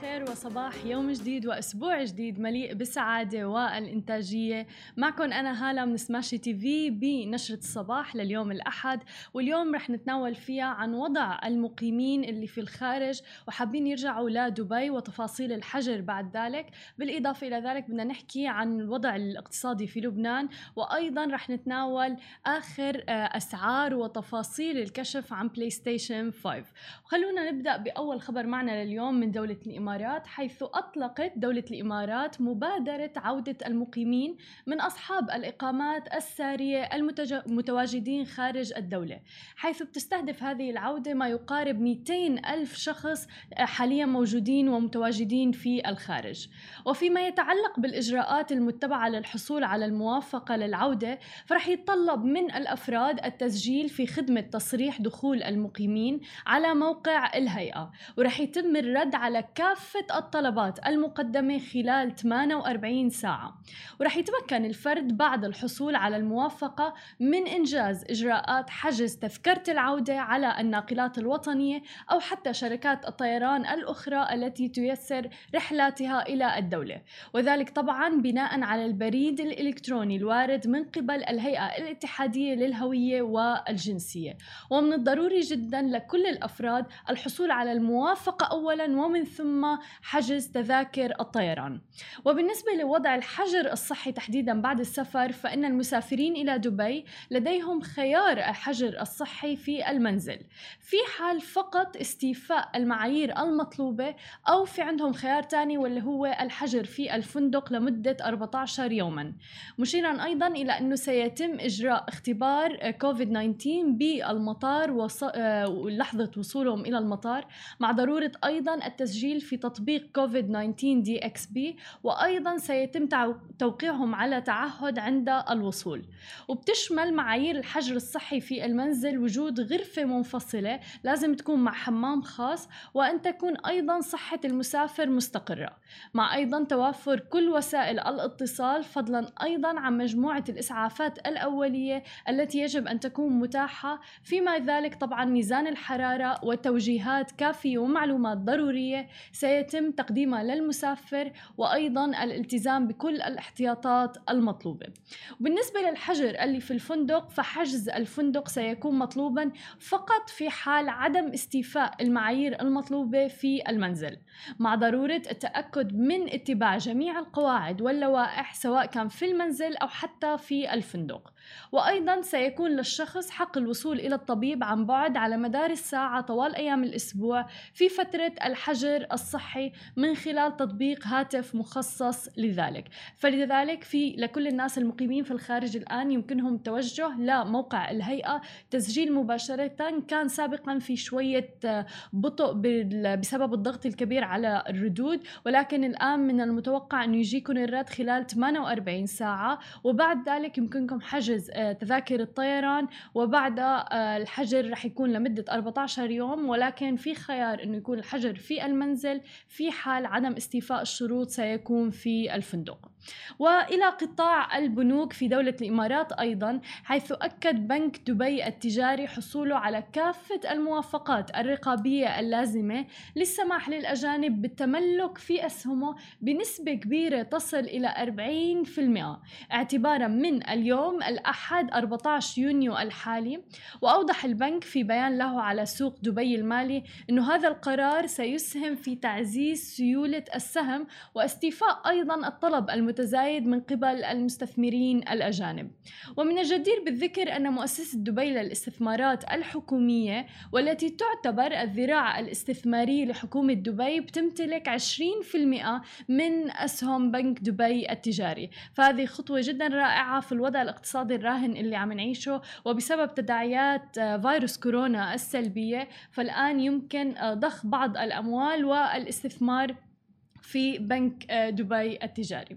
الخير وصباح يوم جديد وأسبوع جديد مليء بالسعادة والإنتاجية. معكم أنا هالة من سماشي تي في بنشرة الصباح لليوم الأحد واليوم رح نتناول فيها عن وضع المقيمين اللي في الخارج وحابين يرجعوا لدبي وتفاصيل الحجر بعد ذلك. بالإضافة إلى ذلك بدنا نحكي عن الوضع الاقتصادي في لبنان وأيضا رح نتناول آخر آه، أسعار وتفاصيل الكشف عن بلاي ستيشن 5 خلونا نبدأ بأول خبر معنا لليوم من دولة الإمارات حيث أطلقت دولة الإمارات مبادرة عودة المقيمين من أصحاب الإقامات السارية المتواجدين خارج الدولة حيث بتستهدف هذه العودة ما يقارب 200 ألف شخص حاليا موجودين ومتواجدين في الخارج. وفيما يتعلق بالإجراءات المتبعة للحصول على الموافقة للعودة فرح يتطلب من الأفراد التسجيل في خدمة تصريح دخول المقيمين على موقع الهيئة ورح يتم الرد على كافة الطلبات المقدمة خلال 48 ساعة. ورح يتمكن الفرد بعد الحصول على الموافقة من إنجاز إجراءات حجز تذكرة العودة على الناقلات الوطنية أو حتى شركات الطيران الأخرى التي تيسر رحلاتها إلى الدولة. وذلك طبعا بناء على البريد الإلكتروني الوارد من قبل الهيئة الاتحادية للهوية والجنسية. ومن الضروري جدا لكل الأفراد الحصول على الموافقة أولا ومن ثم حجز تذاكر الطيران. وبالنسبة لوضع الحجر الصحي تحديدا بعد السفر فإن المسافرين إلى دبي لديهم خيار الحجر الصحي في المنزل. في حال فقط استيفاء المعايير المطلوبة أو في عندهم خيار تاني واللي هو الحجر في الفندق لمدة 14 يوما. مشيرا أيضا إلى أنه سيتم إجراء اختبار كوفيد 19 بالمطار وص... آه، وصولهم إلى المطار مع ضرورة أيضا التسجيل في تطبيق كوفيد 19 DXB وأيضا سيتم توقيعهم على تعهد عند الوصول. وبتشمل معايير الحجر الصحي في المنزل وجود غرفة منفصلة لازم تكون مع حمام خاص وأن تكون أيضا صحة المسافر مستقرة. مع أيضا توافر كل وسائل الاتصال فضلا أيضا عن مجموعة الإسعافات الأولية التي يجب أن تكون متاحة. فيما ذلك طبعا ميزان الحرارة وتوجيهات كافية ومعلومات ضرورية. سيتم تقديمها للمسافر وأيضا الالتزام بكل الاحتياطات المطلوبة. بالنسبة للحجر اللي في الفندق فحجز الفندق سيكون مطلوبا فقط في حال عدم استيفاء المعايير المطلوبة في المنزل. مع ضرورة التأكد من اتباع جميع القواعد واللوائح سواء كان في المنزل أو حتى في الفندق. وأيضا سيكون للشخص حق الوصول إلى الطبيب عن بعد على مدار الساعة طوال أيام الأسبوع في فترة الحجر الصحي. من خلال تطبيق هاتف مخصص لذلك. فلذلك في لكل الناس المقيمين في الخارج الآن يمكنهم التوجه لموقع الهيئة تسجيل مباشرة. كان سابقا في شوية بطء بسبب الضغط الكبير على الردود ولكن الآن من المتوقع أن يجيكم الرد خلال 48 ساعة. وبعد ذلك يمكنكم حجز آه، تذاكر الطيران. وبعد آه، الحجر رح يكون لمدة 14 يوم. ولكن في خيار أنه يكون الحجر في المنزل. في حال عدم استيفاء الشروط سيكون في الفندق. وإلى قطاع البنوك في دولة الإمارات أيضا حيث أكد بنك دبي التجاري حصوله على كافة الموافقات الرقابية اللازمة للسماح للأجانب بالتملك في أسهمه بنسبة كبيرة تصل إلى 40% اعتبارا من اليوم الأحد 14 يونيو الحالي. وأوضح البنك في بيان له على سوق دبي المالي إنه هذا القرار سيسهم في تعزيز سيولة السهم واستيفاء أيضا الطلب الم المتزايد من قبل المستثمرين الأجانب. ومن الجدير بالذكر أن مؤسسة دبي للاستثمارات الحكومية والتي تعتبر الذراع الاستثماري لحكومة دبي بتمتلك 20% من أسهم بنك دبي التجاري. فهذه خطوة جدا رائعة في الوضع الاقتصادي الراهن اللي عم نعيشه وبسبب تداعيات فيروس كورونا السلبية فالآن يمكن ضخ بعض الأموال والإستثمار في بنك آه، دبي التجاري.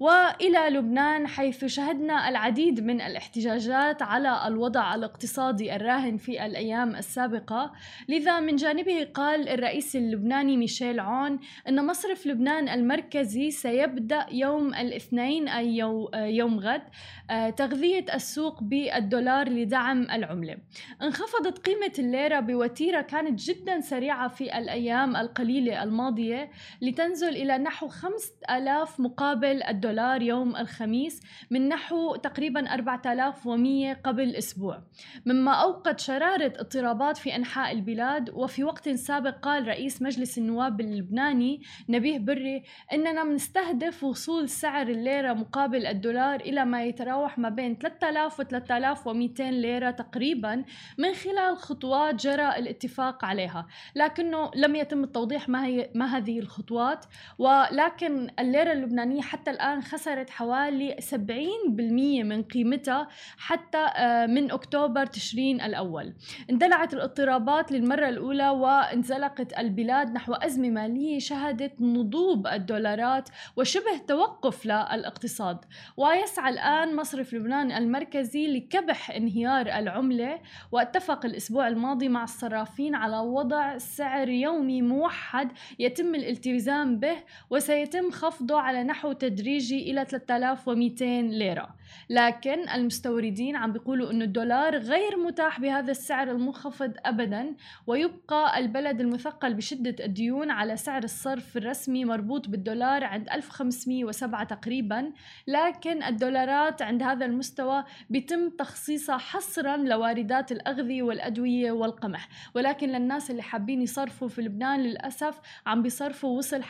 وإلى لبنان حيث شهدنا العديد من الاحتجاجات على الوضع الاقتصادي الراهن في الأيام السابقة. لذا من جانبه قال الرئيس اللبناني ميشيل عون إن مصرف لبنان المركزي سيبدأ يوم الاثنين أي آه، يوم غد آه، تغذية السوق بالدولار لدعم العملة. انخفضت قيمة الليرة بوتيرة كانت جدا سريعة في الأيام القليلة الماضية لتنزل إلى نحو 5000 مقابل الدولار يوم الخميس من نحو تقريبا 4100 قبل أسبوع. مما أوقد شرارة اضطرابات في أنحاء البلاد وفي وقت سابق قال رئيس مجلس النواب اللبناني نبيه بري إننا بنستهدف وصول سعر الليرة مقابل الدولار إلى ما يتراوح ما بين 3000 و 3200 ليرة تقريبا من خلال خطوات جرى الاتفاق عليها. لكنه لم يتم التوضيح ما, هي ما هذه الخطوات. ولكن الليرة اللبنانية حتى الآن خسرت حوالي 70% من قيمتها حتى آه، من أكتوبر تشرين الأول. اندلعت الاضطرابات للمرة الأولى وانزلقت البلاد نحو أزمة مالية شهدت نضوب الدولارات وشبه توقف للاقتصاد. ويسعى الآن مصرف لبنان المركزي لكبح انهيار العملة. واتفق الأسبوع الماضي مع الصرافين على وضع سعر يومي موحد يتم الالتزام به وسيتم خفضه على نحو تدريجي إلى 3200 ليرة. لكن المستوردين عم بيقولوا إنه الدولار غير متاح بهذا السعر المنخفض ابدا ويبقى البلد المثقل بشدة الديون على سعر الصرف الرسمي مربوط بالدولار عند 1507 تقريبا. لكن الدولارات عند هذا المستوى بيتم تخصيصها حصرا لواردات الأغذية والأدوية والقمح. ولكن للناس اللي حابين يصرفوا في لبنان للأسف عم بيصرفوا وصل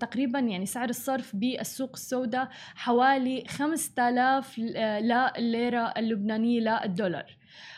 تقريبا يعني سعر الصرف بالسوق السوداء حوالي 5000 لليرة اللبنانية للدولار.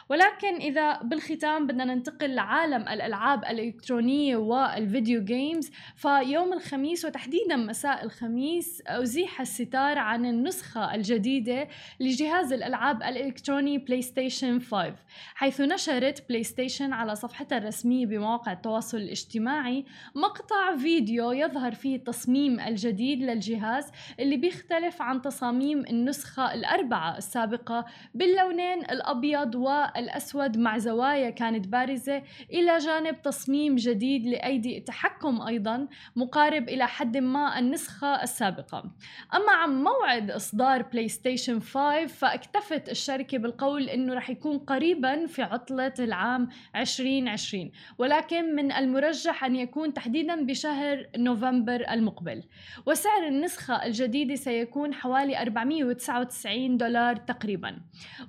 ولكن إذا بالختام بدنا ننتقل لعالم الألعاب الإلكترونية وال video games فيوم الخميس وتحديدا مساء الخميس أزيح الستار عن النسخة الجديدة لجهاز الألعاب الإلكتروني بلاي ستيشن 5 حيث نشرت بلاي ستيشن على صفحتها الرسمية بمواقع التواصل الاجتماعي مقطع فيديو يظهر فيه التصميم الجديد للجهاز اللي بيختلف عن تصاميم النسخة الأربعة السابقة باللونين الأبيض و الأسود مع زوايا كانت بارزة إلى جانب تصميم جديد لأيدي التحكم أيضا مقارب إلى حد ما النسخة السابقة. أما عن موعد إصدار بلاي ستيشن 5 فاكتفت الشركة بالقول أنه رح يكون قريبا في عطلة العام 2020 ولكن من المرجح أن يكون تحديدا بشهر نوفمبر المقبل. وسعر النسخة الجديدة سيكون حوالي 499 دولار تقريبا.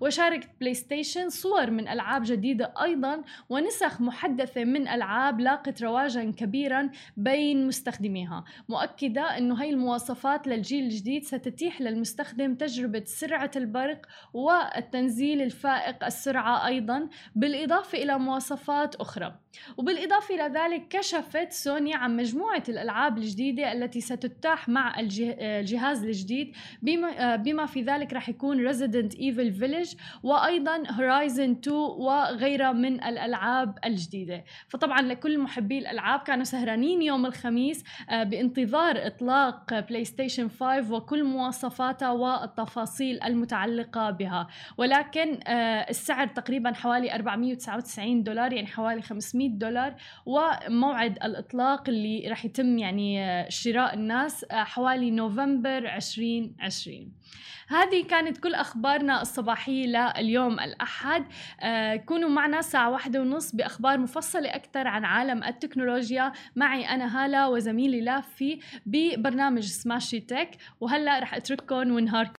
وشاركت بلاي ستيشن صور صور من ألعاب جديدة أيضا ونسخ محدثة من ألعاب لاقت رواجا كبيرا بين مستخدميها. مؤكدة أنه هاي المواصفات للجيل الجديد ستتيح للمستخدم تجربة سرعة البرق والتنزيل الفائق السرعة أيضا بالإضافة إلى مواصفات أخرى. وبالإضافة إلى ذلك كشفت سوني عن مجموعة الألعاب الجديدة التي ستتاح مع الجهاز الجديد بما, بما في ذلك رح يكون Resident Evil Village وأيضا Horizon 2 وغيرها من الألعاب الجديدة. فطبعا لكل محبي الألعاب كانوا سهرانين يوم الخميس آه، بانتظار إطلاق بلاي ستيشن 5 وكل مواصفاتها والتفاصيل المتعلقة بها. ولكن آه، السعر تقريبا حوالي 499 دولار يعني حوالي 500 دولار. وموعد الإطلاق اللي راح يتم يعني آه، شراء الناس حوالي نوفمبر 2020 هذه كانت كل أخبارنا الصباحية لليوم الأحد آه كونوا معنا الساعة واحدة ونص بأخبار مفصلة أكثر عن عالم التكنولوجيا. معي أنا هالة وزميلي لافي ببرنامج سماشي تك وهلأ رح أترككم ونهاركم